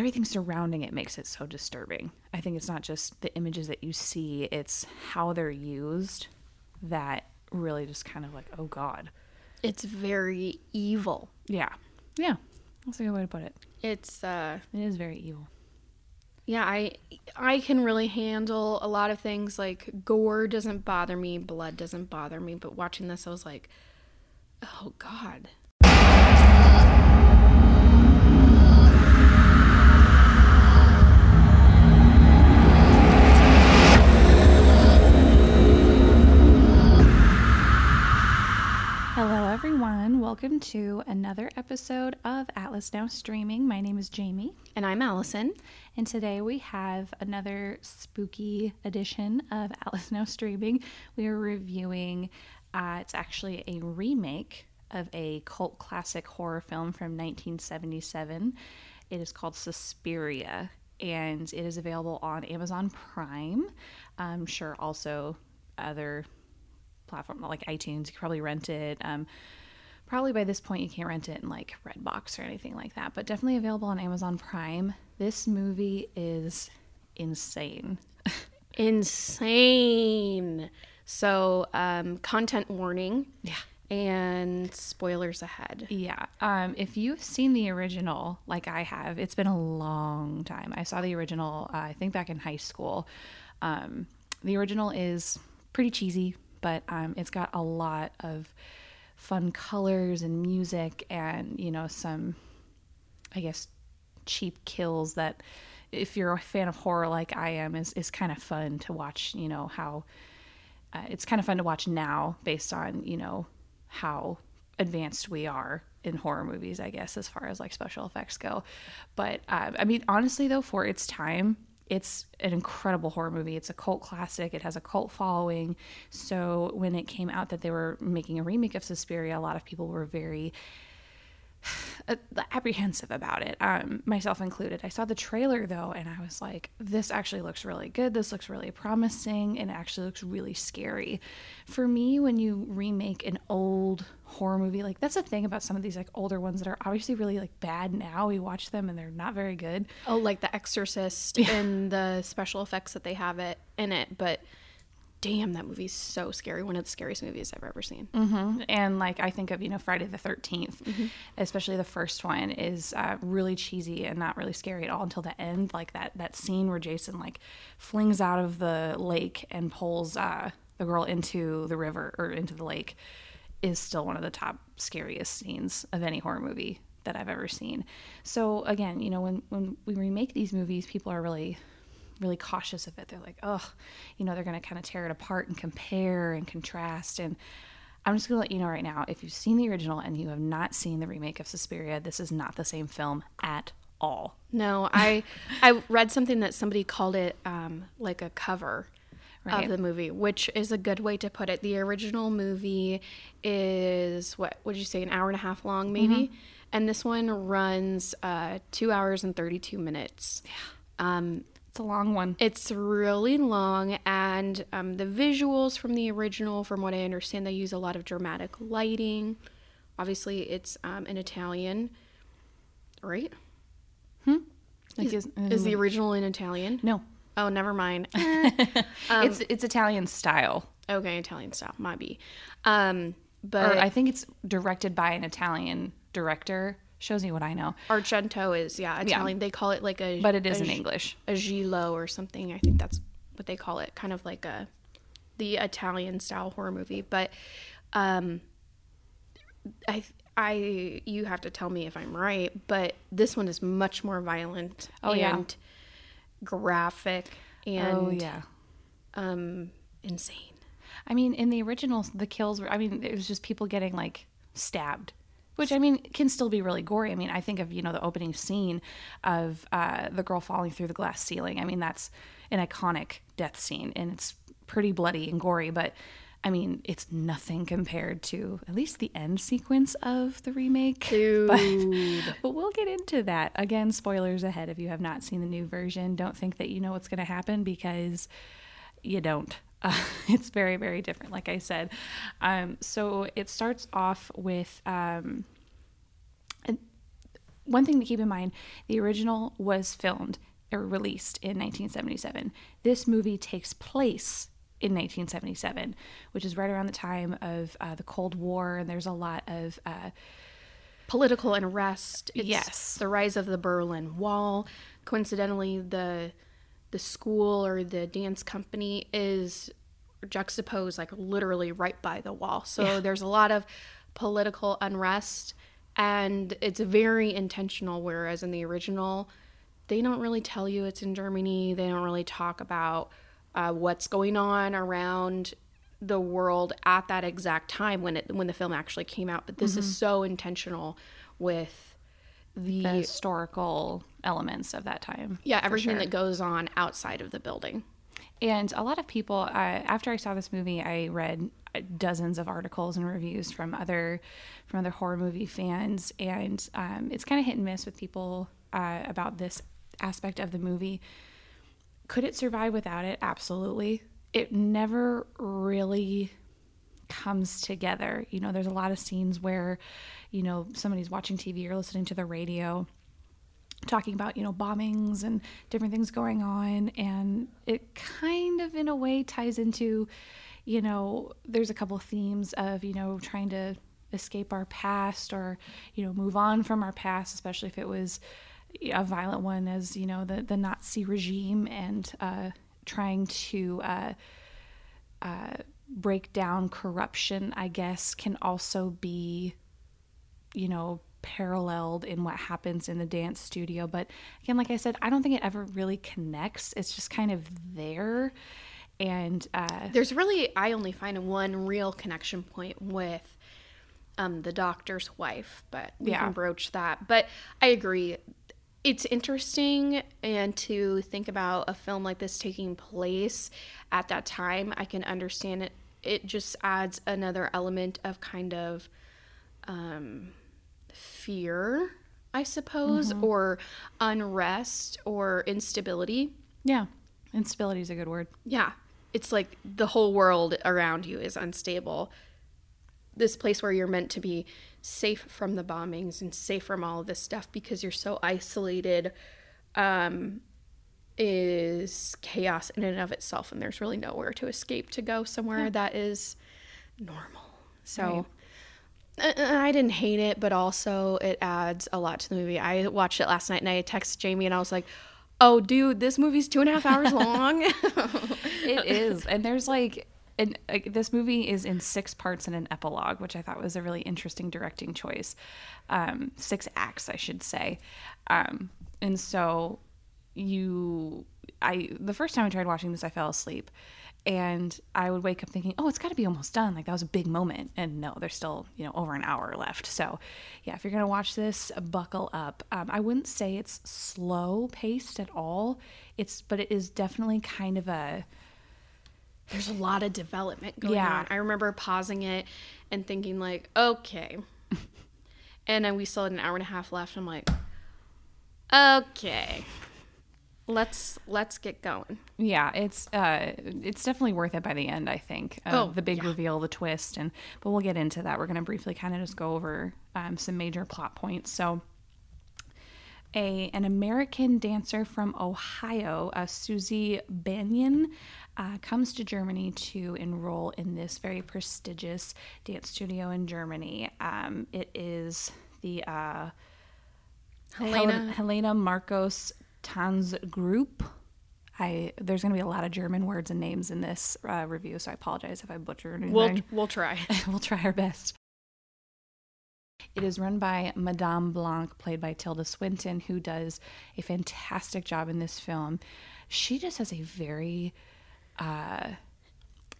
everything surrounding it makes it so disturbing. I think it's not just the images that you see, it's how they're used that really just kind of like, oh God. It's very evil. Yeah. Yeah. That's a good way to put it. It's uh It is very evil. yeah, I I can really handle a lot of things like gore doesn't bother me, blood doesn't bother me, but watching this I was like, "Oh god." Everyone. Welcome to another episode of Atlas Now Streaming. My name is Jamie, And I'm Allison. and today we have another spooky edition of Atlas Now Streaming. We are reviewing, uh, it's actually a remake of a cult classic horror film from 1977. It is called Suspiria, and it is available on Amazon Prime. I'm sure also other platform like iTunes. You could probably rent it. Um, probably by this point you can't rent it in like Redbox or anything like that, but definitely available on Amazon Prime. This movie is insane. Insane. So, um content warning Yeah. and spoilers ahead. Yeah. Um, if you've seen the original, like I have, it's been a long time. I saw the original, uh, I think back in high school. Um, the original is pretty cheesy, but um, it's got a lot of fun colors and music and, you know, some, I guess, cheap kills that, if you're a fan of horror like I am, is, is kind of fun to watch, you know, how uh, it's kind of fun to watch now based on you know how advanced we are in horror movies i guess as far as like special effects go. But uh, i mean honestly though for its time it's an incredible horror movie. It's a cult classic. It has a cult following. So when it came out that they were making a remake of suspiria a lot of people were very uh, apprehensive about it, um, myself included. I saw the trailer though, and I was like, this actually looks really good. This looks really promising, and it actually looks really scary. For me, when you remake an old horror movie, like that's the thing about some of these like older ones that are obviously really like bad now. We watch them and they're not very good. Oh, like The Exorcist and the special effects that they have it in it, but damn, that movie's so scary. One of the scariest movies I've ever seen. Mm-hmm. And like I think of you know Friday the 13th especially the first one is uh, really cheesy and not really scary at all until the end. Like that that scene where Jason like flings out of the lake and pulls uh, the girl into the river or into the lake is still one of the top scariest scenes of any horror movie that I've ever seen. So again, you know when when we remake these movies, people are really really cautious of it. They're like, oh, you know, they're going to kind of tear it apart and compare and contrast. And I'm just going to let you know right now if you've seen the original and you have not seen the remake of Suspiria, this is not the same film at all. No, I I read something that somebody called it um, like a cover Right. of the movie, which is a good way to put it. The original movie is what would you say, an hour and a half long, maybe, and this one runs uh, two hours and thirty two minutes. Um, It's a long one. It's really long, and um, the visuals from the original, from what I understand, they use a lot of dramatic lighting. Obviously, it's um, in Italian, right? Like, is- Is the original in Italian? no, Oh, never mind. it's it's Italian style, okay, Italian style, might be. Um, or but I think it's directed by an Italian director. Shows you what I know, Argento is yeah Italian. They call it like a but it is a in English. a giallo or something. I think that's what they call it, kind of like a the Italian style horror movie. But um, I I you have to tell me if I'm right, but this one is much more violent Oh, and yeah. graphic and oh yeah. um insane. I mean, in the originals, the kills were, I mean, it was just people getting like stabbed, which I mean, can still be really gory. I mean, I think of, you know, the opening scene of uh, the girl falling through the glass ceiling. I mean, that's an iconic death scene and it's pretty bloody and gory, but I mean, it's nothing compared to at least the end sequence of the remake. But, but we'll get into that. Again, spoilers ahead if you have not seen the new version. Don't think that you know what's going to happen because you don't. Uh, it's very, very different, like I said. Um, so it starts off with um, one thing to keep in mind the original was filmed or released in 1977. This movie takes place in 1977, which is right around the time of uh, the Cold War, and there's a lot of uh, political unrest. It's Yes. the rise of the Berlin Wall. Coincidentally, the the school or the dance company is juxtaposed like literally right by the wall. So there's a lot of political unrest and it's very intentional whereas in the original they don't really tell you it's in Germany. They don't really talk about uh, what's going on around the world at that exact time when it when the film actually came out. But this is so intentional with the, the historical elements of that time. yeah everything sure. that goes on outside of the building. And a lot of people, uh, after I saw this movie, I read uh, dozens of articles and reviews from other from other horror movie fans, and um, it's kind of hit and miss with people uh, about this aspect of the movie. Could it survive without it? Absolutely. It never really comes together. You know, there's a lot of scenes where, you know, somebody's watching TV or listening to the radio talking about you know bombings and different things going on. And it kind of in a way ties into you know there's a couple themes of you know trying to escape our past or you know move on from our past especially if it was a violent one as you know the the Nazi regime and uh, trying to uh, uh, break down corruption I guess can also be you know paralleled in what happens in the dance studio but again like i said i don't think it ever really connects it's just kind of there and uh There's really I only find one real connection point with um, the doctor's wife, but we Yeah. can broach that. But I agree. It's interesting and to think about a film like this taking place at that time. I can understand it. It just adds another element of kind of um, fear, I suppose, or unrest or instability. yeah instability is a good word Yeah. It's like the whole world around you is unstable. This place where you're meant to be safe from the bombings and safe from all of this stuff because you're so isolated um, is chaos in and of itself. And there's really nowhere to escape to go somewhere that is normal. So. uh, I didn't hate it, but also it adds a lot to the movie. I watched it last night and I texted Jamie and I was like, "Oh, dude, this movie's two and a half hours long." it is and there's like and like, this movie is in six parts and an epilogue which i thought was a really interesting directing choice um six acts i should say um and so you i the first time i tried watching this i fell asleep and i would wake up thinking oh it's got to be almost done like that was a big moment and no there's still you know over an hour left so yeah if you're gonna watch this buckle up um, i wouldn't say it's slow paced at all it's but it is definitely kind of a there's a lot of development going Yeah. on. I remember pausing it and thinking like, okay. and then we still had an hour and a half left. I'm like, okay. Let's let's get going. Yeah, it's uh, it's definitely worth it by the end. I think. Uh, Oh, the big yeah. reveal, the twist, and but we'll get into that. We're gonna briefly kind of just go over um, some major plot points. So, a an American dancer from Ohio, uh, Susie Bannion, uh, comes to Germany to enroll in this very prestigious dance studio in Germany. Um, it is the uh, Helena. Hel- Helena Markos Tanz Group. I there's going to be a lot of German words and names in this uh, review, so I apologize if I butcher anything. We'll we'll try. we'll try our best. It is run by Madame Blanc, played by Tilda Swinton, who does a fantastic job in this film. She just has a very uh,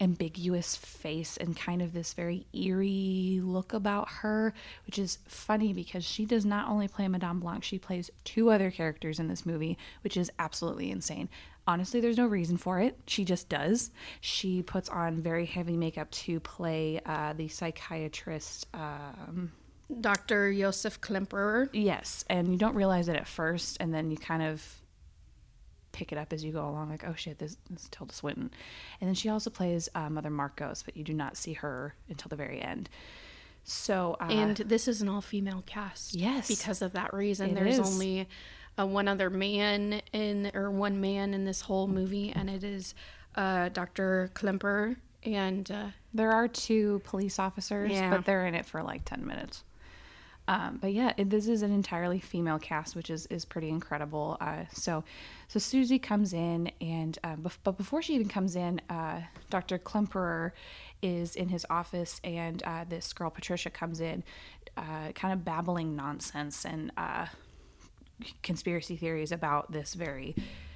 ambiguous face and kind of this very eerie look about her, which is funny because she does not only play Madame Blanc, she plays two other characters in this movie, which is absolutely insane. Honestly, there's no reason for it. She just does. She puts on very heavy makeup to play uh, the psychiatrist. Um, Dr. Josef Klemperer. yes, and you don't realize it at first, and then you kind of pick it up as you go along, like, oh shit, this, this is Tilda Swinton. And then she also plays uh, Mother Markos, but you do not see her until the very end. So uh, and this is an all-female cast. Yes. because of that reason. There's is. only uh, one other man in or one man in this whole movie, and it is uh, Dr. Klemper. And uh, There are two police officers, Yeah. but they're in it for like 10 minutes. Um, but yeah, it, this is an entirely female cast, which is, is pretty incredible. Uh, so, so Susie comes in, and uh, bef- but before she even comes in, uh, Dr. Klemperer is in his office, and uh, this girl Patricia comes in, uh, kind of babbling nonsense and uh, conspiracy theories about this very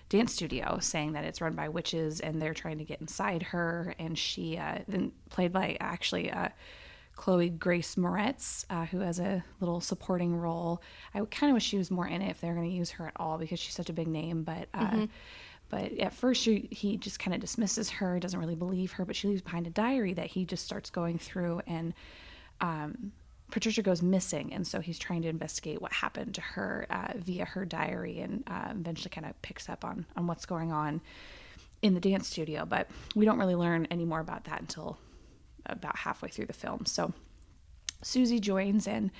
dance studio, saying that it's run by witches and they're trying to get inside her. And she, then played by actually Chloe Grace Moretz, uh, who has a little supporting role. I kind of wish she was more in it if they're going to use her at all because she's such a big name. But uh, but at first she, he just kind of dismisses her, doesn't really believe her. But she leaves behind a diary that he just starts going through and. Um, Patricia goes missing, and so he's trying to investigate what happened to her uh, via her diary, and uh, eventually kind of picks up on on what's going on in the dance studio. But we don't really learn any more about that until about halfway through the film. So Susie joins, and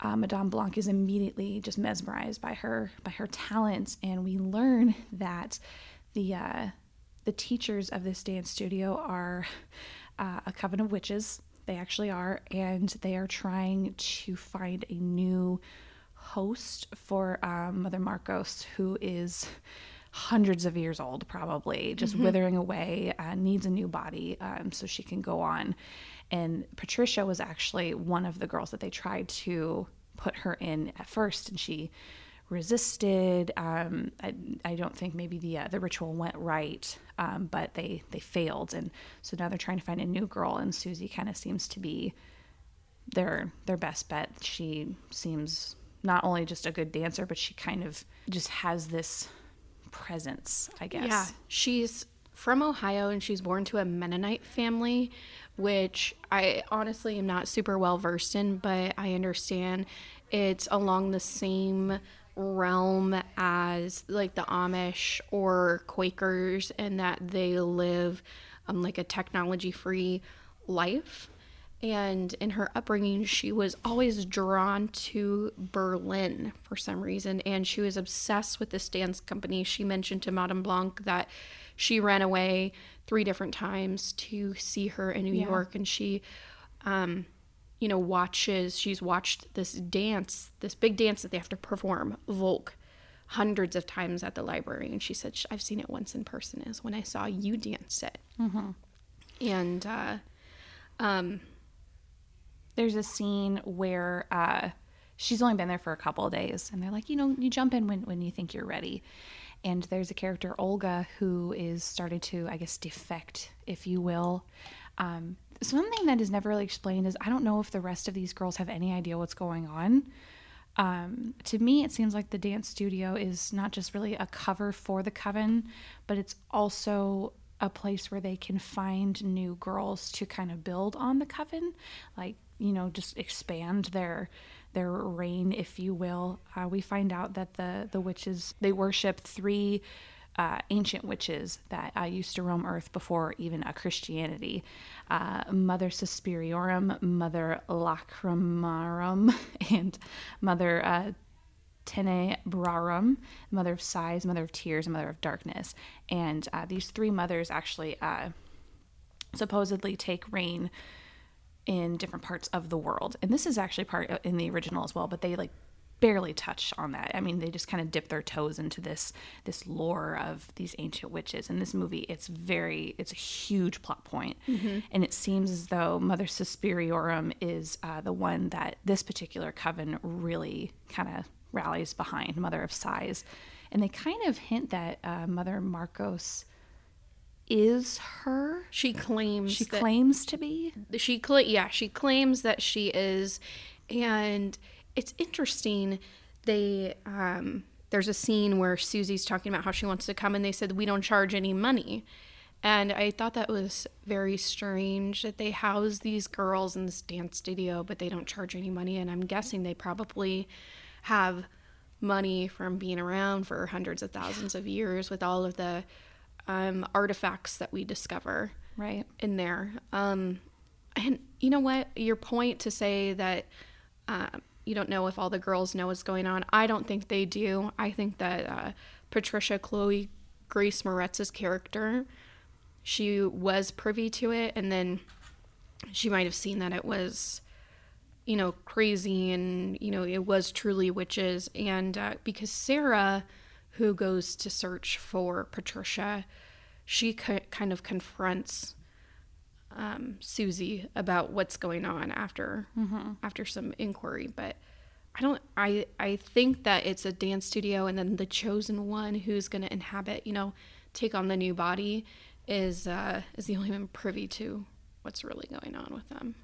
uh, Madame Blanc is immediately just mesmerized by her by her talents, and we learn that the uh, the teachers of this dance studio are uh, a coven of witches. They actually are, and they are trying to find a new host for um, Mother Markos, who is hundreds of years old, probably just withering away, uh, needs a new body um, so she can go on. And Patricia was actually one of the girls that they tried to put her in at first, and she resisted. Um, I, I don't think maybe the uh, the ritual went right, um, but they they failed, and so now they're trying to find a new girl. And Susie kind of seems to be their their best bet. She seems not only just a good dancer, but she kind of just has this presence, I guess. Yeah, she's from Ohio and she's born to a Mennonite family, which I honestly am not super well versed in, but I understand it's along the same realm as like the Amish or Quakers, and that they live um, like a technology free life. And in her upbringing, she was always drawn to Berlin for some reason. And she was obsessed with this dance company. She mentioned to Madame Blanc that she ran away three different times to see her in New Yeah. York. And she, um, you know, watches, she's watched this dance, this big dance that they have to perform, Volk, hundreds of times at the library. And she said, I've seen it once in person, is when I saw you dance it. And, uh, um, there's a scene where uh, she's only been there for a couple of days and they're like you know you jump in when, when you think you're ready. And there's a character olga who is starting to i guess defect if you will. Um, something that is never really explained is i don't know if the rest of these girls have any idea what's going on. Um, to me it seems like the dance studio is not just really a cover for the coven but it's also a place where they can find new girls to kind of build on the coven. Like you know just expand their their reign if you will uh, we find out that the the witches they worship three uh, ancient witches that uh, used to roam Earth before even a Christianity. Uh, Mother Suspiriorum, Mother Lacrimarum, and Mother uh, Tenebrarum, Mother of Sighs, Mother of Tears, and Mother of Darkness. And uh, these three mothers actually uh, supposedly take reign in different parts of the world. And this is actually part in the original as well, but they like barely touch on that. I mean, they just kind of dip their toes into this this lore of these ancient witches. In this movie, it's very it's a huge plot point. and it seems as though Mother Suspiriorum is uh, the one that this particular coven really kind of rallies behind, Mother of Sighs, and they kind of hint that uh, Mother Markos is her. she claims She claims to be. she cla- yeah she claims that she is and it's interesting they um there's a scene where susie's talking about how she wants to come and they said we don't charge any money and i thought that was very strange that they house these girls in this dance studio but they don't charge any money and i'm guessing they probably have money from being around for hundreds of thousands of years with all of the um, artifacts that we discover Right. in there. Um, and you know what? Your point to say that um, you don't know if all the girls know what's going on. I don't think they do. I think that uh, Patricia Chloe Grace Moretz's character, she was privy to it, and then she might have seen that it was, you know, crazy, and you know, it was truly witches, and uh, because Sarah, who goes to search for Patricia, she c- kind of confronts um, Susie about what's going on after Mm-hmm. after some inquiry. But I don't. I I think that it's a dance studio, and then the chosen one who's going to inhabit, you know, take on the new body, is uh, is the only one privy to what's really going on with them.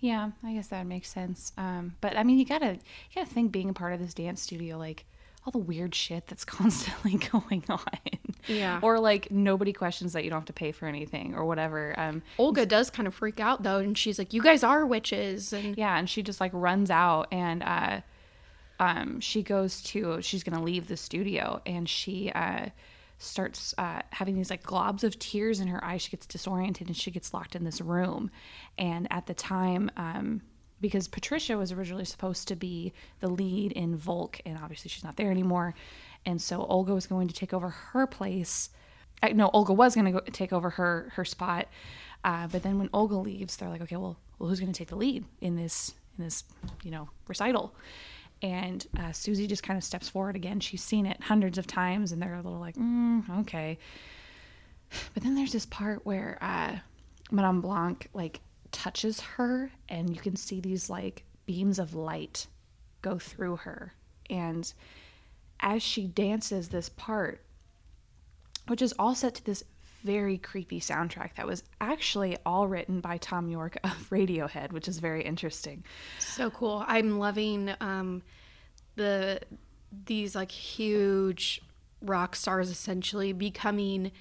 Yeah, I guess that makes sense. Um, but I mean, you gotta you gotta think being a part of this dance studio, like all the weird shit that's constantly going on. Yeah. Or like nobody questions that you don't have to pay for anything or whatever. Um, Olga does kind of freak out though, and she's like, "You guys are witches," and yeah, and she just like runs out and uh, um, she goes to she's gonna leave the studio and she uh, starts uh, having these like globs of tears in her eyes. She gets disoriented and she gets locked in this room. And at the time, um, because Patricia was originally supposed to be the lead in Volk, and obviously she's not there anymore, and so Olga was going to take over her place. Uh, no, Olga was going to take over her her spot, uh, but then when Olga leaves, they're like, okay, well, well, who's going to take the lead in this in this you know recital? And uh, Susie just kind of steps forward again. She's seen it hundreds of times, and they're a little like, mm, okay. But then there's this part where uh, Madame Blanc like touches her, and you can see these like beams of light go through her. And as she dances this part, which is all set to this very creepy soundtrack that was actually all written by Thom Yorke of Radiohead, which is very interesting. So cool. I'm loving um, the these like huge rock stars essentially becoming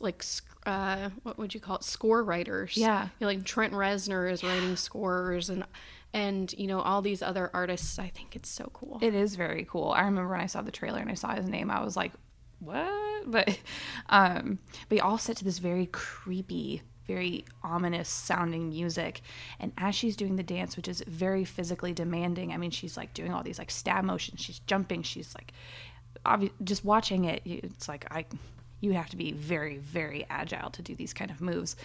like uh, what would you call it score writers. Yeah. You know, like Trent Reznor is writing scores and and you know all these other artists. I think it's so cool. It is very cool. I remember when I saw the trailer and I saw his name, I was like, "What?" But, um, but all set to this very creepy, very ominous sounding music. And as she's doing the dance, which is very physically demanding, I mean, she's like doing all these like stab motions. She's jumping. She's like, obvi- just watching it, it's like I, you have to be very, very agile to do these kind of moves.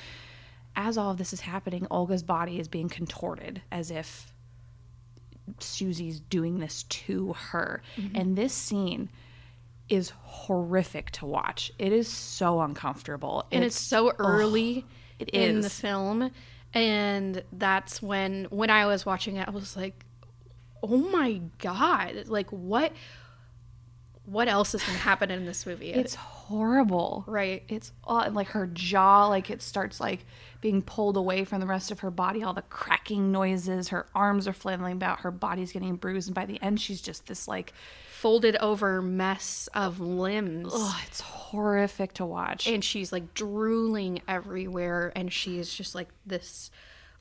As all of this is happening, Olga's body is being contorted as if Susie's doing this to her. Mm-hmm. And this scene is horrific to watch. It is so uncomfortable. and it's, so early it in the film and that's when when i was watching it i was like oh my god like what what else is going to happen in this movie it's horrible. right It's all, like her jaw, like it starts like being pulled away from the rest of her body. All the cracking noises. Her arms are flailing about. Her body's getting bruised, and by the end, she's just this like, folded over mess of limbs oh, it's horrific to watch. and she's like drooling everywhere and she's just like this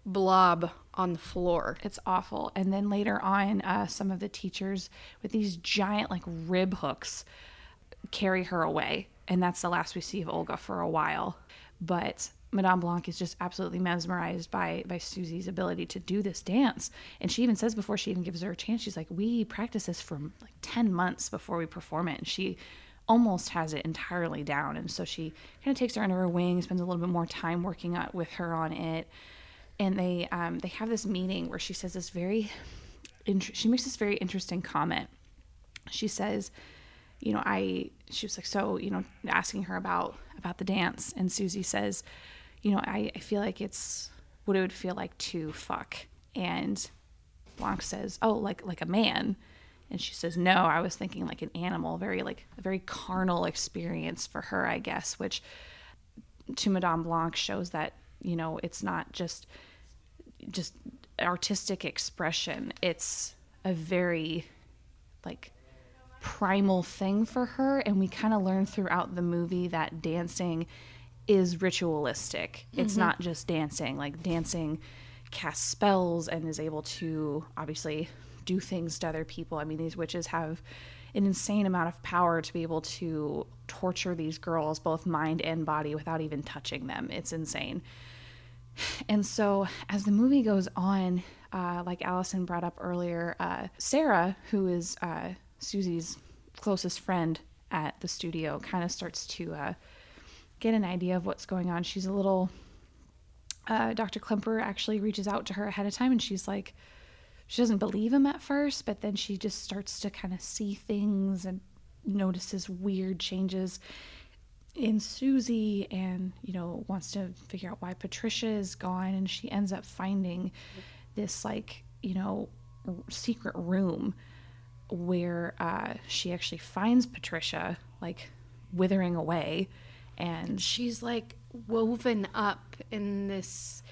blob on the floor It's awful. And then later on, uh, some of the teachers with these giant like rib hooks carry her away, and that's the last we see of Olga for a while. But Madame Blanc is just absolutely mesmerized by by Susie's ability to do this dance, and she even says before she even gives her a chance, she's like, "We practice this for like ten months before we perform it," and she almost has it entirely down. And so she kind of takes her under her wing, spends a little bit more time working out with her on it and they um, they have this meeting where she says this very she makes this very interesting comment. She says you know i she was like so you know asking her about about the dance. And susie says you know i, I feel like it's what it would feel like to fuck. And blanc says oh like like a man. And she says no i was thinking like an animal very like a very carnal experience for her i guess which to madame blanc shows that you know it's not just just artistic expression it's a very like primal thing for her and we kind of learn throughout the movie that dancing is ritualistic. It's mm-hmm. not just dancing like dancing casts spells and is able to obviously do things to other people. I mean these witches have an insane amount of power to be able to torture these girls both mind and body without even touching them. It's insane And so as the movie goes on, uh, like Allison brought up earlier, uh, Sarah, who is uh, Susie's closest friend at the studio, kind of starts to uh, get an idea of what's going on. She's a little. Uh, Dr. Klemper actually reaches out to her ahead of time and she's like, she doesn't believe him at first, but then she just starts to kind of see things and notices weird changes in Susie and, you know, wants to figure out why Patricia is gone. And she ends up finding this, like, you know, secret room where uh, she actually finds Patricia, like, withering away. And she's like woven up in this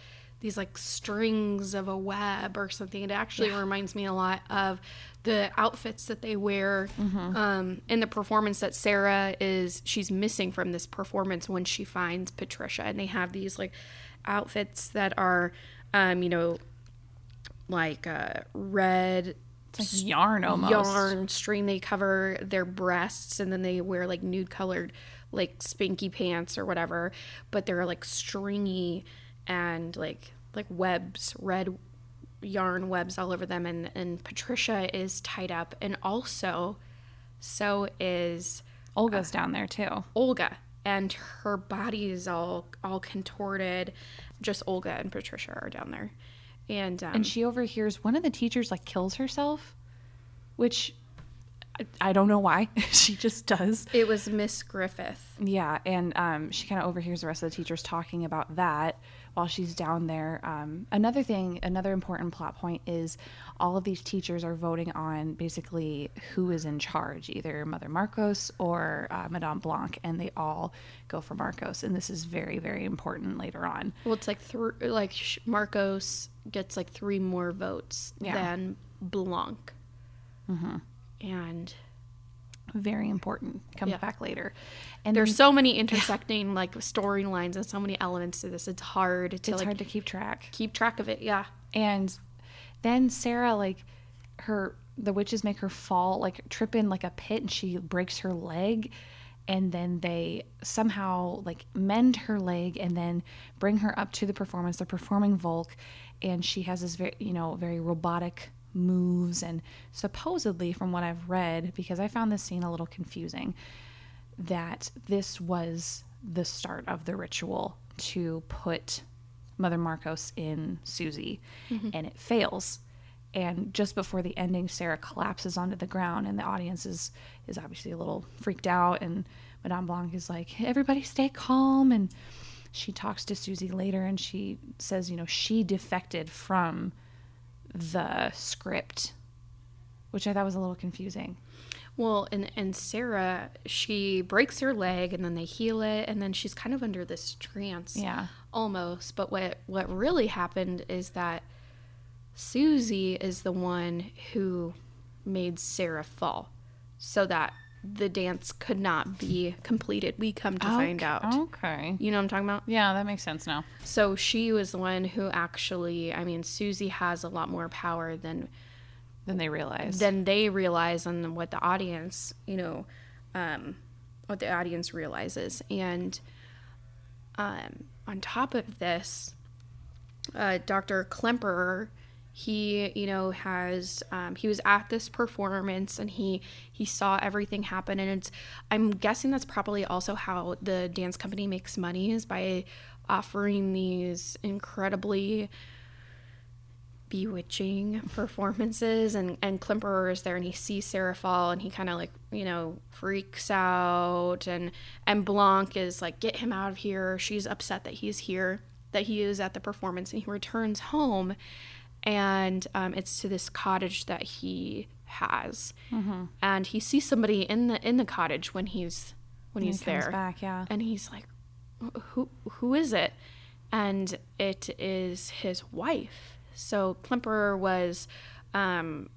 these like strings of a web or something. It actually yeah. reminds me a lot of the outfits that they wear mm-hmm. um, in the performance that Sarah is she's missing from this performance when she finds Patricia, and they have these like outfits that are, um, you know, like uh, red. Like yarn almost. Yarn string. They cover their breasts and then they wear like nude colored like spinky pants or whatever, but they're like stringy and like like webs, red yarn webs all over them and and Patricia is tied up and also so is Olga's uh, down there too. Olga and her body is all all contorted. Just Olga and Patricia are down there. And um, and she overhears one of the teachers like kills herself, which I don't know why. she just does. It was Miss Griffith. Yeah, and um, she kind of overhears the rest of the teachers talking about that while she's down there. Um, another thing, another important plot point is all of these teachers are voting on basically who is in charge, either Mother Markos or uh, Madame Blanc, and they all go for Markos. And this is very, very important later on. Well, it's like th- like Markos gets like three more votes yeah. than Blanc. Mm-hmm. And very important comes yeah. back later. And there's then, so many intersecting yeah. like storylines and so many elements to this. It's hard to it's like, hard to keep track. keep track of it yeah. And then sarah like her the witches make her fall like trip in like a pit and she breaks her leg. And then they somehow like mend her leg and then bring her up to the performance. They're performing volk and she has this very you know very robotic moves and supposedly from what I've read because I found this scene a little confusing that this was the start of the ritual to put Mother Markos in Susie mm-hmm. and it fails and just before the ending Sarah collapses onto the ground and the audience is is obviously a little freaked out and Madame Blanc is like everybody stay calm and she talks to Susie later and she says you know she defected from the script, which I thought was a little confusing. Well, and and Sarah, she breaks her leg and then they heal it and then she's kind of under this trance. Yeah. Almost. But what what really happened is that Susie is the one who made Sarah fall so that the dance could not be completed. We come to okay. find out. Okay. You know what I'm talking about? Yeah, that makes sense now. So she was the one who actually, I mean, Susie has a lot more power than than they realize. Than they realize and what the audience, you know, um, what the audience realizes. And um, on top of this, uh, Dr. Klemperer he you know has um, he was at this performance and he he saw everything happen. And it's i'm guessing that's probably also how the dance company makes money is by offering these incredibly bewitching performances. And and Klemperer is there and he sees Sarah fall and he kind of like you know freaks out. And and Blanc is like get him out of here. She's upset that he's here that he is at the performance. And he returns home and um, it's to this cottage that he has, mm-hmm. and he sees somebody in the in the cottage when he's when he's he there. Back, yeah, and he's like, "Who who is it?" And it is his wife. So Klemperer was um,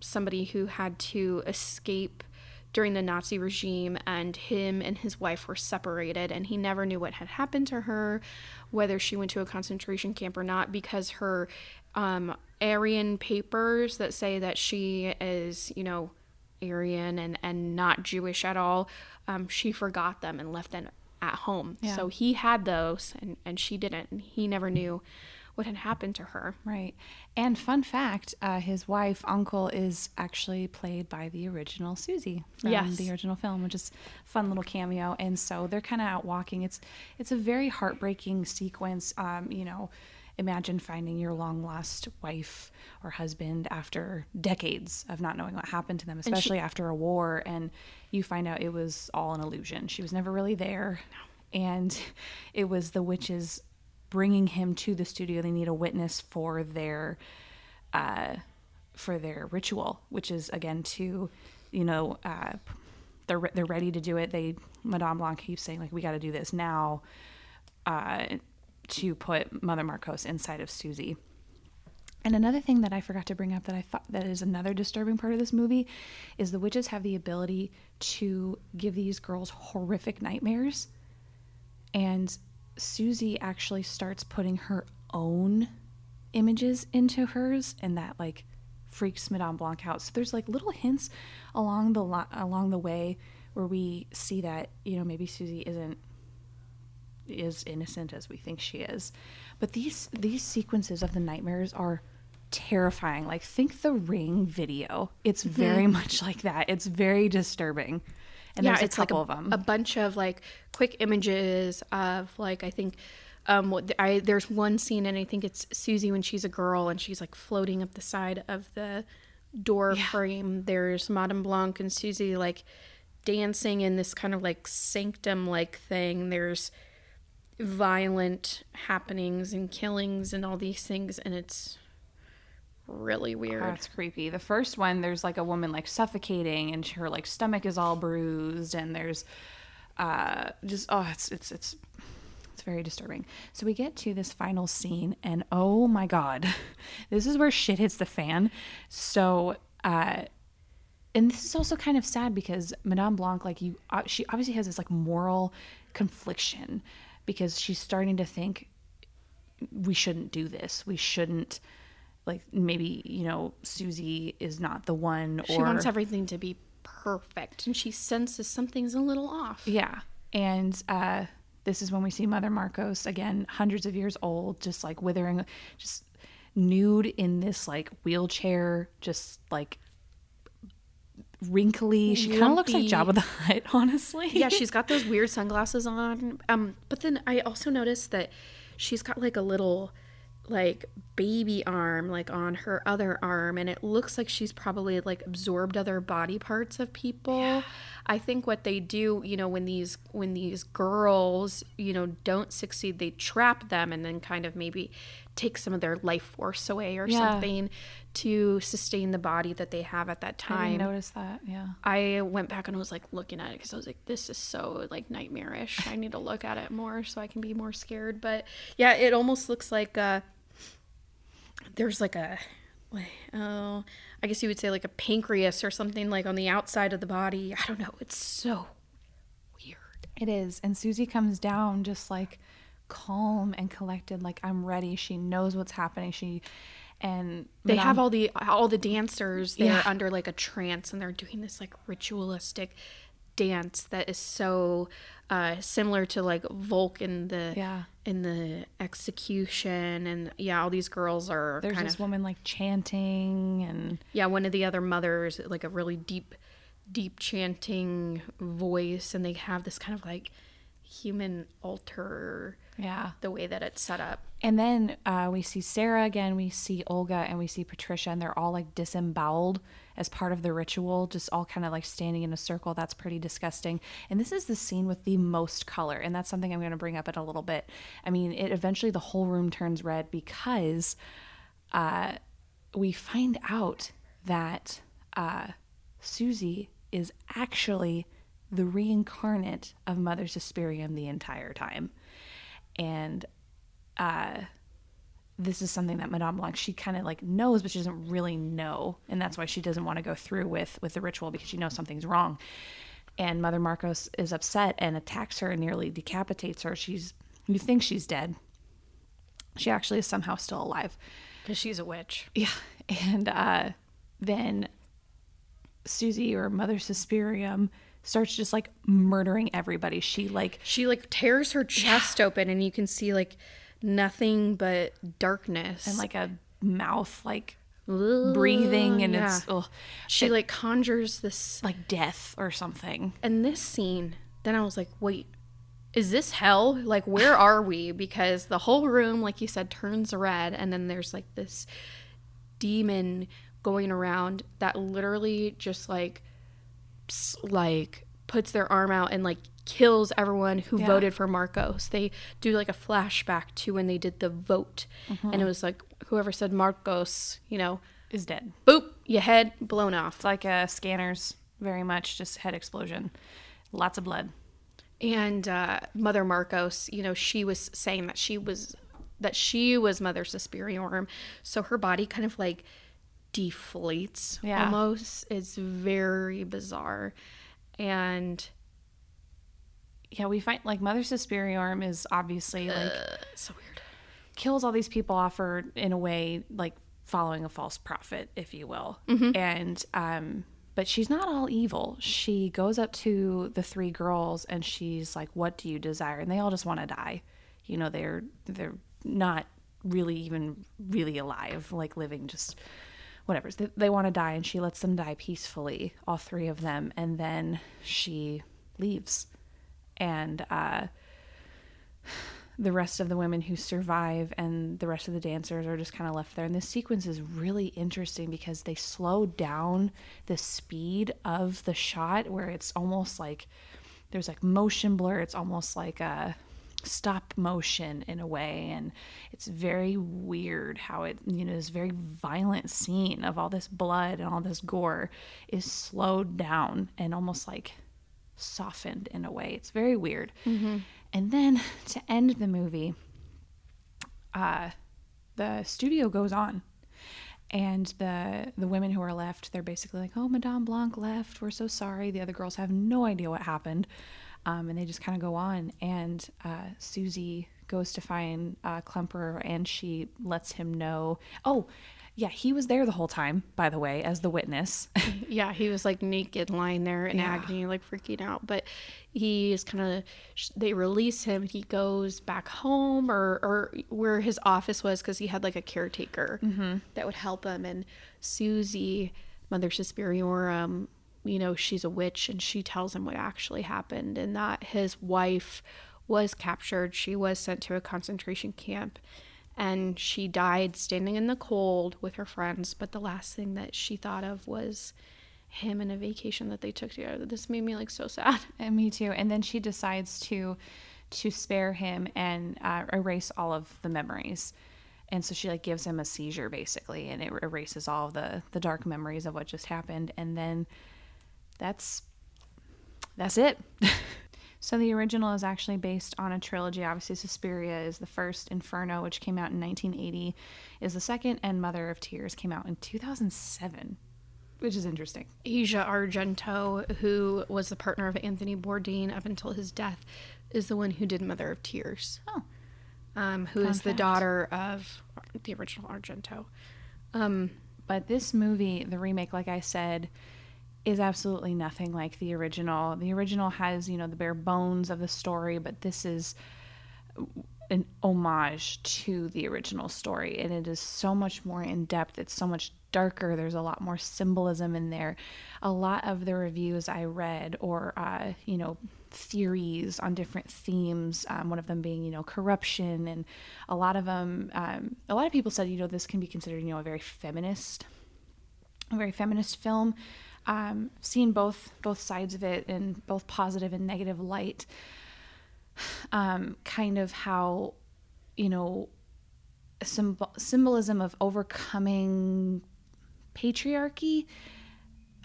somebody who had to escape during the Nazi regime, and him and his wife were separated, and he never knew what had happened to her, whether she went to a concentration camp or not, because her um, Aryan papers that say that she is, you know, Aryan and, and not Jewish at all, um, she forgot them and left them at home. Yeah. So he had those and, and she didn't. And he never knew what had happened to her. Right. And fun fact uh, his wife, Anke, is actually played by the original Susie from Yes. the original film, which is a fun little cameo. And so they're kind of out walking. It's it's a very heartbreaking sequence. Um, you know, imagine finding your long lost wife or husband after decades of not knowing what happened to them, especially after a war, and you find out it was all an illusion. She was never really there. And it was the witches bringing him to the studio. They need a witness for their uh, for their ritual, which is again to, you know, uh, they're re- they're ready to do it. They Madame Blanc keeps saying like we got to do this now, uh, to put Mother Markos inside of Susie. And another thing that I forgot to bring up that I thought that is another disturbing part of this movie is the witches have the ability to give these girls horrific nightmares. And Susie actually starts putting her own images into hers and that like freaks Madame Blanc out. So there's like little hints along the li- along the way where we see that, you know, maybe Susie isn't is innocent as we think she is. But these these sequences of the nightmares are terrifying. Like think the ring video. It's very much like that. It's very disturbing. And there's a couple like a, of them. a bunch of like quick images of like I think um what I there's one scene and I think it's Susie when she's a girl and she's like floating up the side of the door frame. There's Madame Blanc and Susie like dancing in this kind of like sanctum like thing. There's violent happenings and killings and all these things and it's really weird. That's creepy. The first one, there's like a woman like suffocating, and her like stomach is all bruised, and there's uh, just oh, it's it's it's it's very disturbing. So we get to this final scene, and oh my god, this is where shit hits the fan. So. uh and this is also kind of sad because Madame Blanc, like you, uh, she obviously has this like moral confliction because she's starting to think we shouldn't do this. We shouldn't, like maybe you know Susie is not the one. Or She wants everything to be perfect and she senses something's a little off. yeah, and uh, this is when we see Mother Markos again, hundreds of years old, just like withering, just nude in this like wheelchair, just like wrinkly. She kind of looks like. Jabba the Hutt, honestly. yeah, she's got those weird sunglasses on. Um, but then I also noticed that she's got like a little like baby arm like on her other arm and it looks like she's probably like absorbed other body parts of people. I think what they do, you know, when these when these girls, you know, don't succeed, they trap them and then kind of maybe take some of their life force away or Yeah. something to sustain the body that they have at that I time. didn't notice that. Yeah. I went back and was like looking at it because I was like, this is so like nightmarish. I need to look at it more so I can be more scared. But yeah, it almost looks like uh, there's like a, like, oh, I guess you would say like a pancreas or something like on the outside of the body. I don't know. It's so weird. It is. And Susie comes down just like calm and collected, like I'm ready. She knows what's happening. She and They Madame- have all the all the dancers there Yeah. under like a trance, and they're doing this like ritualistic dance that is so uh, similar to like Volk in the Yeah. in the execution, and yeah, all these girls are there's this of woman like chanting and yeah. One of the other mothers like a really deep, deep chanting voice, and they have this kind of like human altar. Yeah. The way that it's set up. And then uh, we see Sarah again, we see Olga, and we see Patricia, and they're all like disemboweled as part of the ritual, just all kind of like standing in a circle. That's pretty disgusting. And this is the scene with the most color, and that's something I'm going to bring up in a little bit. I mean, it eventually the whole room turns red because uh, we find out that uh, Susie is actually the reincarnate of Mother Suspirium the entire time. And uh, this is something that Madame Blanc she kind of like knows, but she doesn't really know, and that's why she doesn't want to go through with with the ritual because she knows something's wrong. And Mother Markos is upset and attacks her and nearly decapitates her. She's you think she's dead. She actually is somehow still alive. Because she's a witch. Yeah, and uh, then Susie or Mother Suspirium starts just like murdering everybody. She like She like tears her chest open and you can see like nothing but darkness and like a mouth like breathing and yeah. it's ugh, she like conjures this like death or something. and this scene then i was like wait is this hell like where are we because the whole room like you said turns red and then there's like this demon going around that literally just like like puts their arm out and like kills everyone who Yeah. voted for Markos. They do like a flashback to when they did the vote and it was like whoever said Markos, you know, Is dead. boop, your head blown off. It's like a scanners, very much just head explosion. Lots of blood. and uh, Mother Markos, you know, she was saying that she was that she was Mother Suspiriorum, so her body kind of like deflates Yeah. almost. It's very bizarre, and Yeah, we find like Mother Suspiriorum is obviously like it's so weird. kills all these people off her in a way like following a false prophet, if you will. And um but she's not all evil. She goes up to the three girls and she's like, "What do you desire?" And they all just want to die. You know, they're they're not really even really alive, like living just whatever. They, they want to die and she lets them die peacefully, all three of them, and then she leaves. And uh the rest of the women who survive and the rest of the dancers are just kind of left there. And this sequence is really interesting because they slow down the speed of the shot where it's almost like there's like motion blur. It's almost like a stop motion in a way. And it's very weird how it, you know, this very violent scene of all this blood and all this gore is slowed down and almost like softened in a way. It's very weird. And then to end the movie, uh, the studio goes on, and the the women who are left, they're basically like, "Oh, Madame Blanc left. We're so sorry." The other girls have no idea what happened, um, and they just kind of go on. And uh, Susie goes to find uh, Klemperer, and she lets him know. Oh. Yeah, he was there the whole time, by the way, as the witness. Yeah, he was like naked, lying there in Yeah. agony, like freaking out. But he is kind of. They release him. He goes back home or or where his office was because he had like a caretaker that would help him. And Susie, Mother Suspiriorum, you know, she's a witch, and she tells him what actually happened and that his wife was captured. She was sent to a concentration camp and she died standing in the cold with her friends but the last thing that she thought of was him and a vacation that they took together this made me like so sad And me too. And then she decides to to spare him and uh, erase all of the memories. And so she like gives him a seizure basically, and it erases all the the dark memories of what just happened. And then that's that's it. so the original is actually based on a trilogy. Obviously, Suspiria is the first. Inferno, which came out in 1980, is the second, and Mother of Tears came out in 2007, which is interesting. asia argento who was the partner of anthony bourdain up until his death is the one who did mother of tears Oh, um, who is the fact. daughter of the original argento um, But this movie, the remake, like I said, is absolutely nothing like the original. The original has, you know, the bare bones of the story, but this is an homage to the original story. And it is so much more in depth. It's so much darker. There's a lot more symbolism in there. A lot of the reviews I read, or, uh, you know, theories on different themes, um, one of them being, you know, corruption. And a lot of them, um, a lot of people said, you know, this can be considered, you know, a very feminist a very feminist film. Um, seen both both sides of it in both positive and negative light. Um, kind of how, you know, symbol- symbolism of overcoming patriarchy,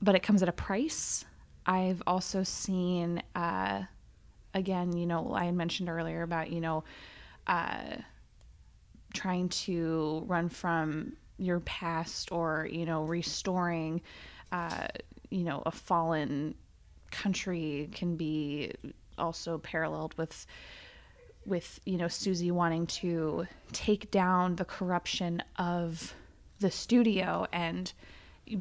but it comes at a price. I've also seen, uh, again, you know, I mentioned earlier about, you know, uh, trying to run from your past or you know restoring uh, you know a fallen country can be also paralleled with with you know Susie wanting to take down the corruption of the studio and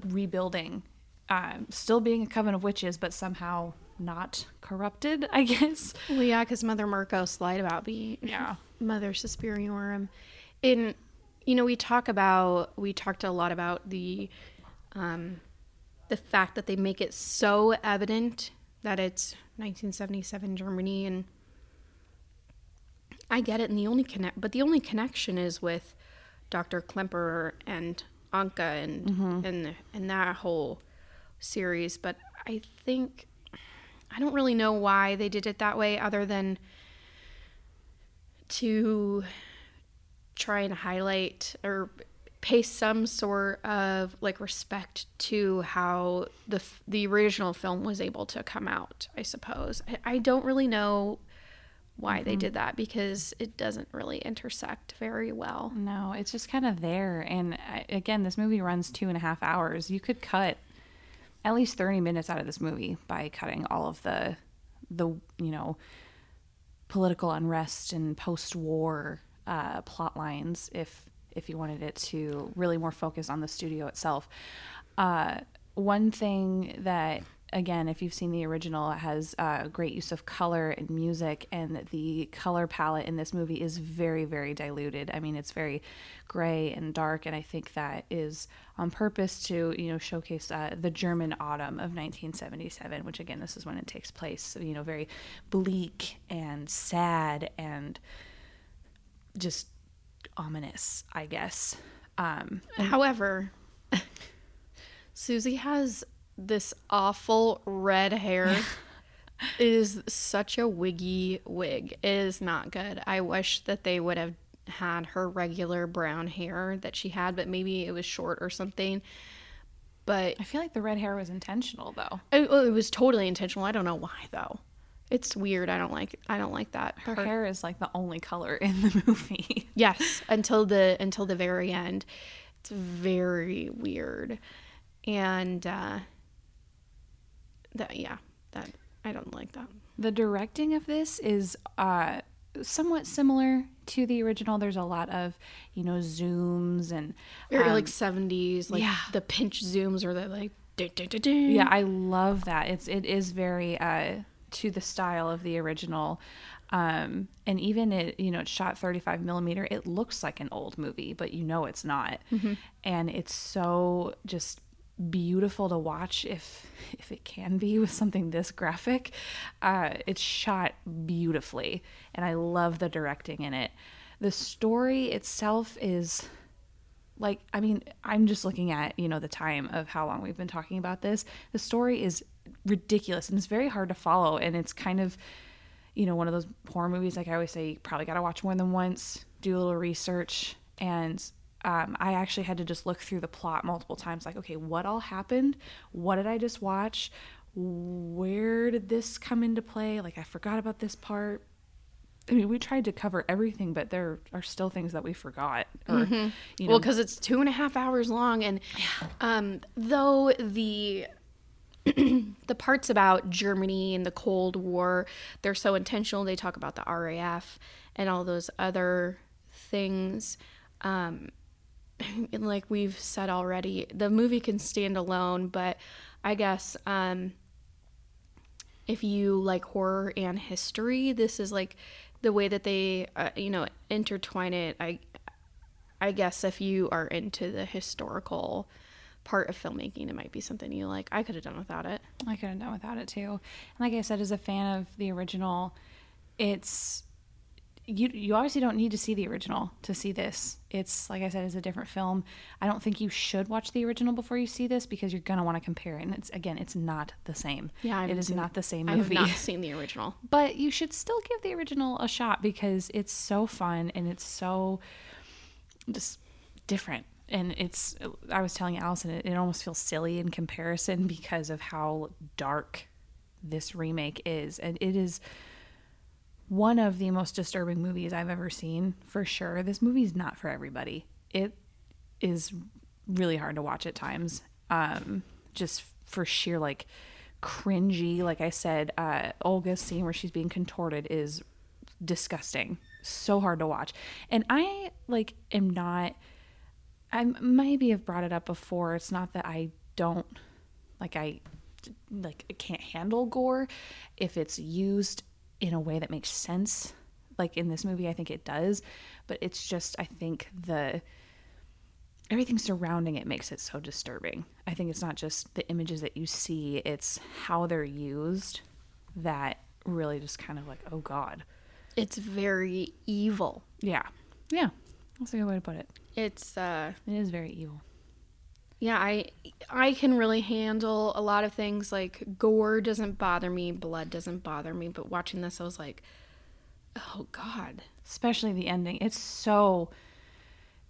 rebuilding um, still being a coven of witches but somehow not corrupted, I guess. Well, yeah, because Mother Markos lied about being Yeah. Mother Superiorum. In you know, we talk about we talked a lot about the um, the fact that they make it so evident that it's 1977 Germany, and I get it. And the only connect, but the only connection is with Dr. Klemperer and Anke and mm-hmm. and and that whole series. But I think I don't really know why they did it that way, other than to try and highlight or pay some sort of like respect to how the the original film was able to come out. I suppose I, I don't really know why they did that because it doesn't really intersect very well. No, it's just kind of there. And I, again, this movie runs two and a half hours. You could cut at least 30 minutes out of this movie by cutting all of the, the you know, political unrest and post-war uh, plot lines if if you wanted it to really more focus on the studio itself. Uh, one thing that again, if you've seen the original, it has uh, great use of color and music, and the color palette in this movie is very, very diluted. I mean, it's very gray and dark, and I think that is on purpose to you know showcase uh, the German autumn of 1977, which again, this is when it takes place. You know, very bleak and sad and just ominous, I guess. Um, However, Susie has this awful red hair. it is such a wiggy wig. It is not good. I wish that they would have had her regular brown hair that she had, but maybe it was short or something. But I feel like the red hair was intentional, though. it, it was totally intentional. I don't know why though. It's weird. I don't like. I don't like that. Her Her- hair is like the only color in the movie. Yes, until the until the very end. It's very weird. And uh that yeah, that I don't like that. The directing of this is uh, somewhat similar to the original. There's a lot of, you know, zooms and Very um, like 70s, like yeah. the pinch zooms or the like yeah, I love that. It's it is very uh, to the style of the original. Um, and even it, you know, it's shot 35 millimeter. It looks like an old movie, but you know it's not. And it's so just beautiful to watch if if it can be with something this graphic. Uh, it's shot beautifully, and I love the directing in it. The story itself is like i mean i'm just looking at you know the time of how long we've been talking about this. The story is ridiculous and it's very hard to follow. And it's kind of you know one of those horror movies like i always say you probably got to watch more than once do a little research. And um, i actually had to just look through the plot multiple times like okay what all happened? What did i just watch? Where did this come into play? Like i forgot about this part I mean, we tried to cover everything, but there are still things that we forgot. Or, you know, Well, because it's two and a half hours long, and um, though the the parts about Germany and the Cold War, they're so intentional. They talk about the RAF and all those other things. Um, and like we've said already, the movie can stand alone, but I guess um, if you like horror and history, this is like the way that they, uh, you know, intertwine it. I, I guess if you are into the historical part of filmmaking, it might be something you like. I could have done without it. I could have done without it too. And like I said, as a fan of the original, it's you. You obviously don't need to see the original to see this. It's like I said, it's a different film. I don't think you should watch the original before you see this because you're gonna want to compare it. And it's again, it's not the same. Yeah, it is not the same movie. I have not seen the original. but you should still give the original a shot because it's so fun and it's so just different and it's i was telling allison it, it almost feels silly in comparison because of how dark this remake is and it is one of the most disturbing movies i've ever seen for sure. This movie's not for everybody. It is really hard to watch at times um just for sheer like cringy. Like i said uh olga's scene where she's being contorted is disgusting. So hard to watch. And i like am not i maybe have brought it up before. It's not that i don't like i like can't handle gore. If it's used in a way that makes sense like in this movie i think it does but it's just i think the everything surrounding it makes it so disturbing. I think it's not just the images that you see it's how they're used that really just kind of like oh god. It's very evil. yeah. Yeah. That's a good way to put it. It's uh it is very evil yeah, I I can really handle a lot of things like gore doesn't bother me, blood doesn't bother me, but watching this I was like, "Oh god." especially the ending. It's so,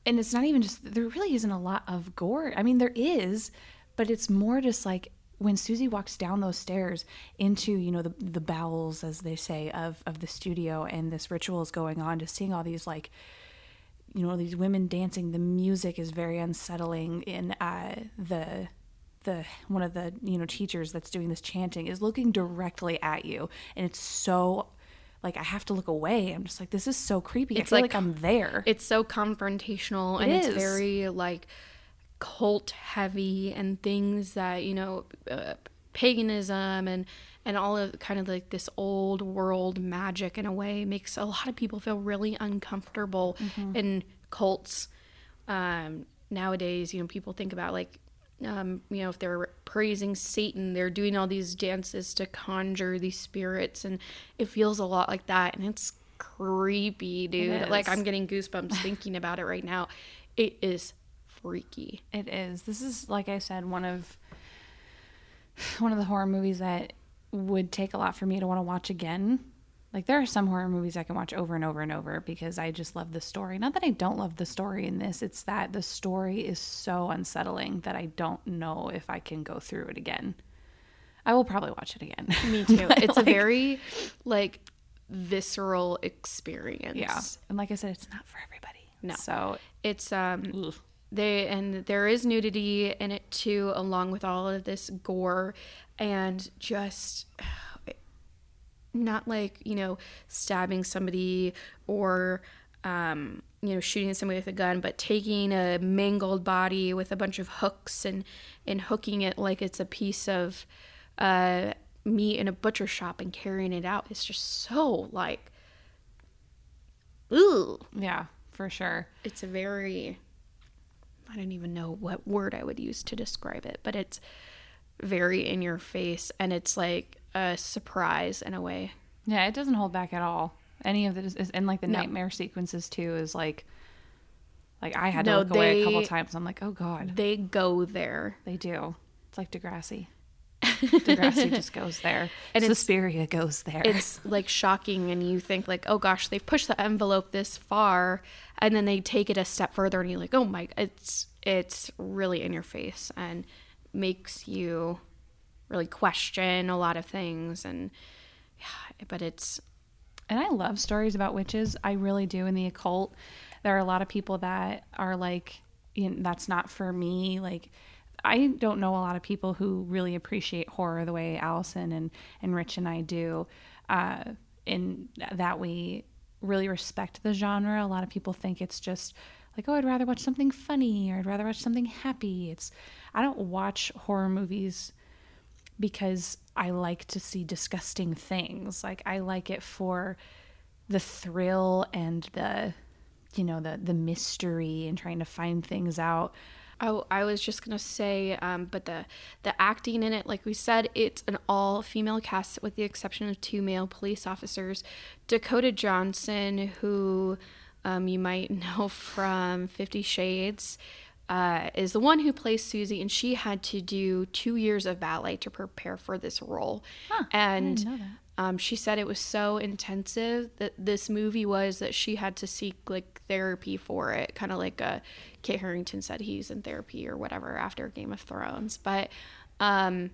and it's not even just there. Really isn't a lot of gore. I mean, there is, but it's more just like when Susie walks down those stairs into you know the the bowels, as they say, of of the studio, and this ritual is going on. Just seeing all these like. You know these women dancing. The music is very unsettling. In uh, the the one of the you know teachers that's doing this chanting is looking directly at you, and it's so like I have to look away. I'm just like, this is so creepy. It's I feel like- like, I'm there. It's so confrontational and It it's very like cult heavy and things that, you know, uh, paganism and and all of kind of like this old world magic in a way makes a lot of people feel really uncomfortable in cults. Um, nowadays you know people think about like um, you know if they're praising satan they're doing all these dances to conjure these spirits. And it feels a lot like that. And it's creepy dude. like i'm getting goosebumps thinking about it right now. It is freaky. It is. This is like I said, one of one of the horror movies that would take a lot for me to want to watch again. Like there are some horror movies I can watch over and over and over because I just love the story. Not that I don't love the story in this, it's that the story is so unsettling that I don't know if I can go through it again. I will probably watch it again. me too it's a very like visceral experience yeah. And like I said, it's not for everybody. No. So it's um ugh. they and there is nudity in it too along with all of this gore and just not like you know stabbing somebody or um you know shooting somebody with a gun but taking a mangled body with a bunch of hooks and and hooking it like it's a piece of uh meat in a butcher shop and carrying it out it's just so like ooh yeah, for sure. it's a very I don't even know what word I would use to describe it, but it's very in your face and it's like a surprise in a way. Yeah, it doesn't hold back at all. Any of it is, and like the No. nightmare sequences too is like, like I had to No, look away a couple times. I'm like, oh god, They go there. they do. It's like Degrassi. Degrassi just goes there, And Suspiria goes there. It's like shocking and you think like, "Oh gosh, they've pushed the envelope this far." And then they take it a step further and you're like, "Oh my, it's it's really in your face and makes you really question a lot of things and yeah, but it's And I love stories about witches. I really do in the occult. There are a lot of people that are like, you know, that's not for me. Like, I don't know a lot of people who really appreciate horror the way Allison and, and Rich and I do. Uh, in that we really respect the genre. A lot of people think it's just like, oh, I'd rather watch something funny or I'd rather watch something happy. It's, I don't watch horror movies because I like to see disgusting things. Like I like it for the thrill and the you know the the mystery and trying to find things out. I, I was just gonna say, um, but the the acting in it, like we said, it's an all female cast with the exception of two male police officers. Dakota Johnson, who um, you might know from Fifty Shades, uh, is the one who plays Susie, and she had to do two years of ballet to prepare for this role. and um, she said it was so intensive that this movie was that she had to seek like therapy for it, kind of like uh, Kit Harington said he's in therapy or whatever after Game of Thrones. But um,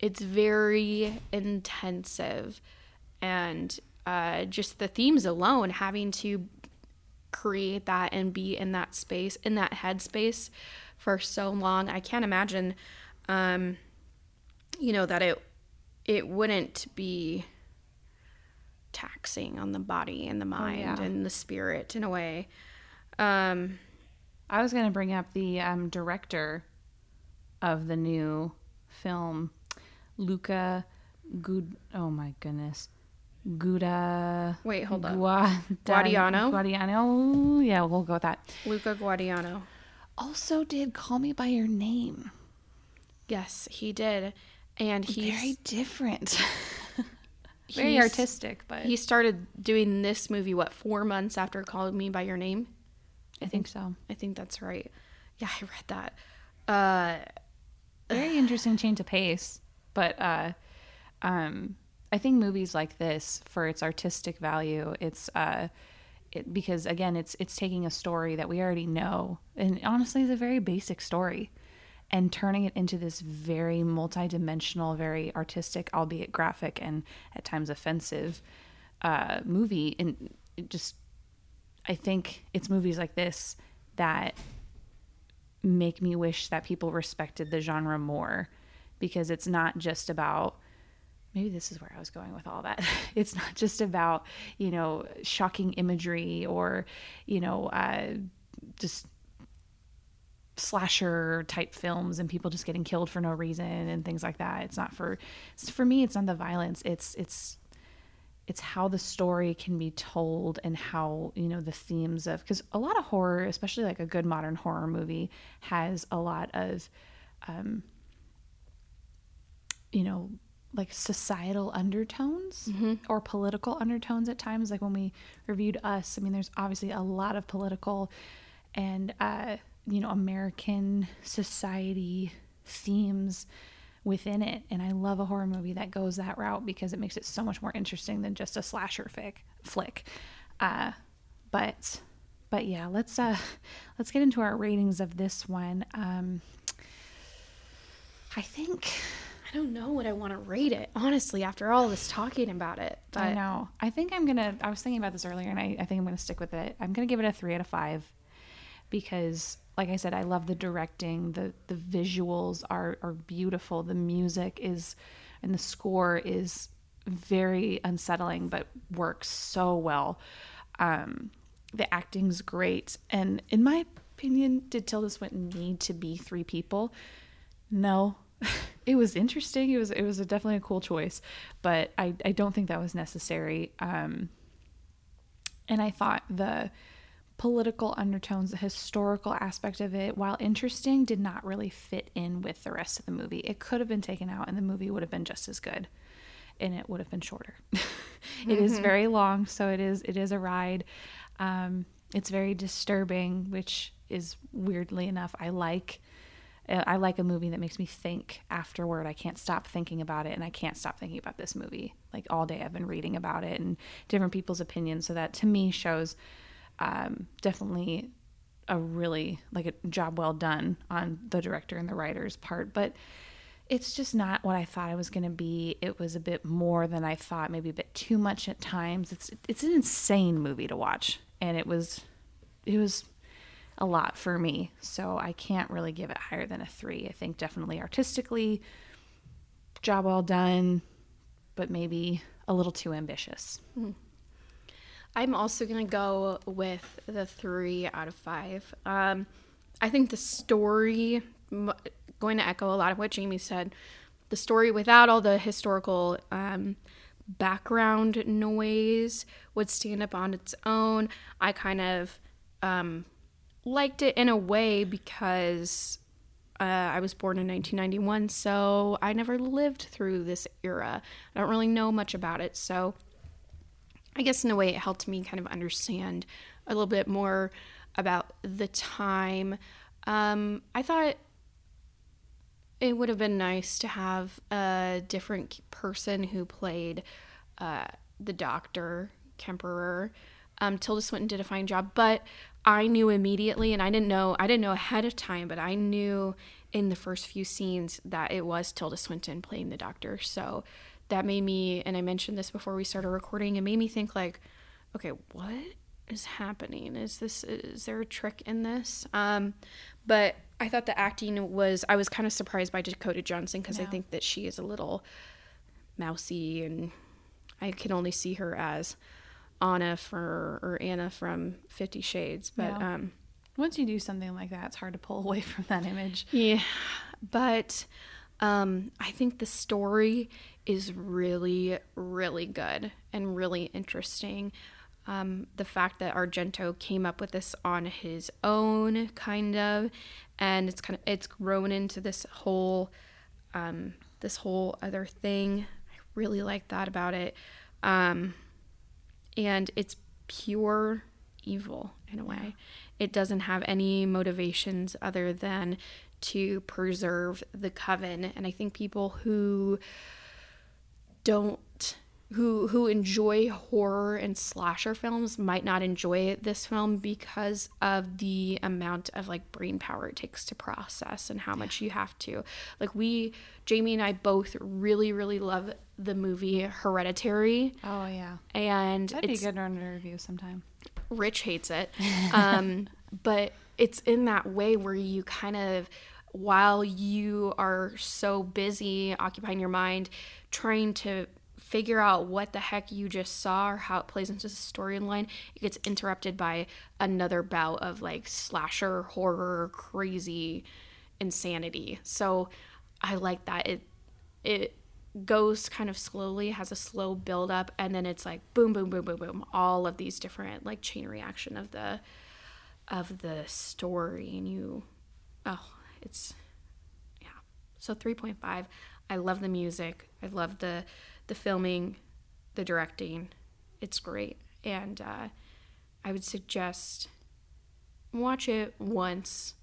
it's very intensive, and uh, just the themes alone, having to create that and be in that space, in that headspace for so long, I can't imagine, um, you know, that it it wouldn't be taxing on the body and the mind yeah. and the spirit in a way. Um, I was going to bring up the um, director of the new film, Luca Good. Oh my goodness. Guda. Wait, hold up. Gua- Guadiano? Guadiano. Yeah, we'll go with that. Luca Guadiano. Also, did Call Me by Your Name. Yes, he did, and he's Very different. Very he's- artistic, but He started doing this movie what four months after calling me by your name. I think so. I think that's right. Yeah, I read that. Uh, Very interesting change of pace, but uh, um, I think movies like this, for its artistic value, it's uh, it, because again, it's it's taking a story that we already know, and honestly, it's a very basic story, and turning it into this very multi-dimensional, very artistic, albeit graphic and at times offensive, uh, movie. And just, I think it's movies like this that make me wish that people respected the genre more because it's not just about maybe this is where I was going with all that. It's not just about, you know, shocking imagery or, you know, uh, just slasher type films and people just getting killed for no reason and things like that. It's not for for me it's not the violence. It's it's it's how the story can be told and how you know the themes of because a lot of horror especially like a good modern horror movie has a lot of um you know like societal undertones or political undertones at times. Like when we reviewed us i mean there's obviously a lot of political and uh you know american society themes within it. And i love a horror movie that goes that route because it makes it so much more interesting than just a slasher fic, flick. Uh but but yeah let's uh let's get into our ratings of this one. Um i think I don't know what I want to rate it honestly after all this talking about it. But I know. I think I'm gonna. I was thinking about this earlier, and I, I think I'm gonna stick with it. I'm gonna give it a three out of five because, like I said, I love the directing. the The visuals are are beautiful. The music is, and the score is very unsettling, but works so well. Um, the acting's great, and in my opinion, did Tilda Swinton need to be three people? No. it was interesting. It was it was a definitely a cool choice, but I I don't think that was necessary. Um and I thought the political undertones, the historical aspect of it, while interesting, did not really fit in with the rest of the movie. It could have been taken out and the movie would have been just as good and it would have been shorter. It is very long, so it is it is a ride. Um, it's very disturbing, which is weirdly enough I like. Uh, I like a movie that makes me think afterward. I can't stop thinking about it, and I can't stop thinking about this movie. Like all day, I've been reading about it and different people's opinions. So that to me shows um, definitely a really like a job well done on the director and the writer's part. But it's just not what I thought it was going to be. It was a bit more than I thought, maybe a bit too much at times. It's it's an insane movie to watch, and it was it was a lot for me. So I can't really give it higher than a three. I think definitely artistically, job well done, but maybe a little too ambitious. I'm also gonna go with the three out of five. Um, I think the story, going to echo a lot of what Jamie said, the story without all the historical um, background noise would stand up on its own. I kind of um, liked it in a way because uh, I was born in 1991, so I never lived through this era. I don't really know much about it, so I guess in a way it helped me kind of understand a little bit more about the time. Um, I thought it would have been nice to have a different person who played uh, the doctor, Klemperer. Um, Tilda Swinton did a fine job, but I knew immediately, and I didn't know, I didn't know ahead of time, but I knew in the first few scenes that it was Tilda Swinton playing the doctor. So that made me, and I mentioned this before we started recording, it made me think like, okay, what is happening? Is this, is there a trick in this? Um, but I thought the acting was, I was kind of surprised by Dakota Johnson because I think that she is a little mousy and I can only see her as Anna for, or Anna from Fifty Shades. But, Yeah. um, Once you do something like that, it's hard to pull away from that image. yeah, but Um, I think the story is really, really good and really interesting. Um, the fact that Argento came up with this on his own, kind of, and it's kind of it's grown into this whole, um, this whole other thing. I really like that about it, um, and it's pure evil in a way. It doesn't have any motivations other than to preserve the coven, and I think people who don't who who enjoy horror and slasher films might not enjoy this film because of the amount of like brain power it takes to process and how much you have to like we Jamie and I both really really love the movie Hereditary Oh yeah, and that'd be good to review sometime. Rich hates it. Um, but it's in that way where you kind of, while you are so busy occupying your mind, trying to figure out what the heck you just saw or how it plays into the storyline, it gets interrupted by another bout of like slasher, horror, crazy insanity. So I like that. It, it, goes kind of slowly has a slow build up and then it's like boom boom boom boom boom all of these different like chain reaction of the of the story and you oh it's yeah so 3.5 i love the music i love the the filming the directing it's great and uh, i would suggest watch it once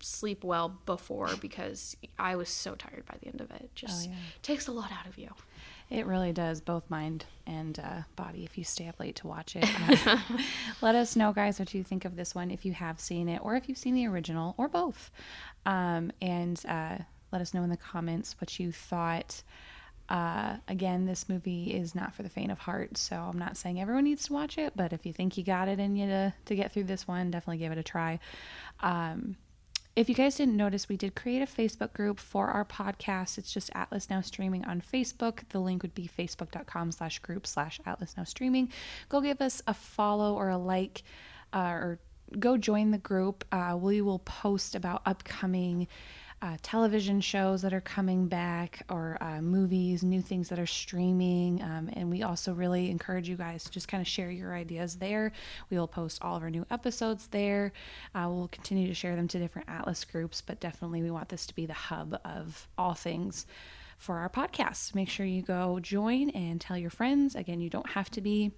sleep well before because i was so tired by the end of it just yeah. takes a lot out of you It really does, both mind and uh, body, if you stay up late to watch it. Uh, let us know, guys, what you think of this one, if you have seen it, or if you've seen the original, or both. Um, and uh, let us know in the comments what you thought. Uh, again, this movie is not for the faint of heart, so I'm not saying everyone needs to watch it, but if you think you got it in you to, to get through this one, definitely give it a try. Um, if you guys didn't notice, we did create a Facebook group for our podcast. It's just Atlas Now Streaming on Facebook. The link would be facebook.com slash group slash Atlas Now Streaming. Go give us a follow or a like uh, or go join the group. Uh, we will post about upcoming uh, television shows that are coming back or uh, movies, new things that are streaming. Um, and we also really encourage you guys to just kind of share your ideas there. We will post all of our new episodes there. Uh, we'll continue to share them to different Atlas groups, but definitely we want this to be the hub of all things for our podcast. Make sure you go join and tell your friends. Again, you don't have to be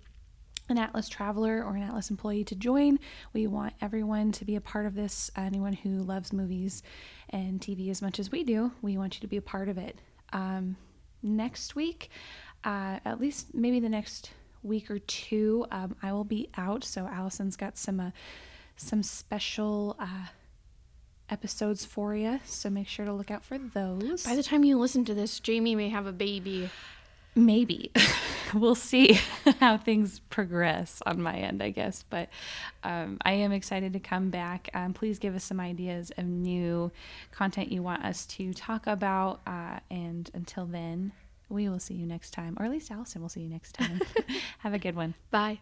an Atlas traveler or an Atlas employee to join. We want everyone to be a part of this. Anyone who loves movies and TV as much as we do, we want you to be a part of it. Um, next week, uh, at least maybe the next week or two, um, I will be out. So Allison's got some uh, some special uh, episodes for you. So make sure to look out for those. by the time you listen to this jamie may have a baby Maybe. we'll see how things progress on my end, I guess. But um, I am excited to come back. Um, please give us some ideas of new content you want us to talk about. Uh, and until then, we will see you next time, or at least Allison will see you next time. Have a good one. bye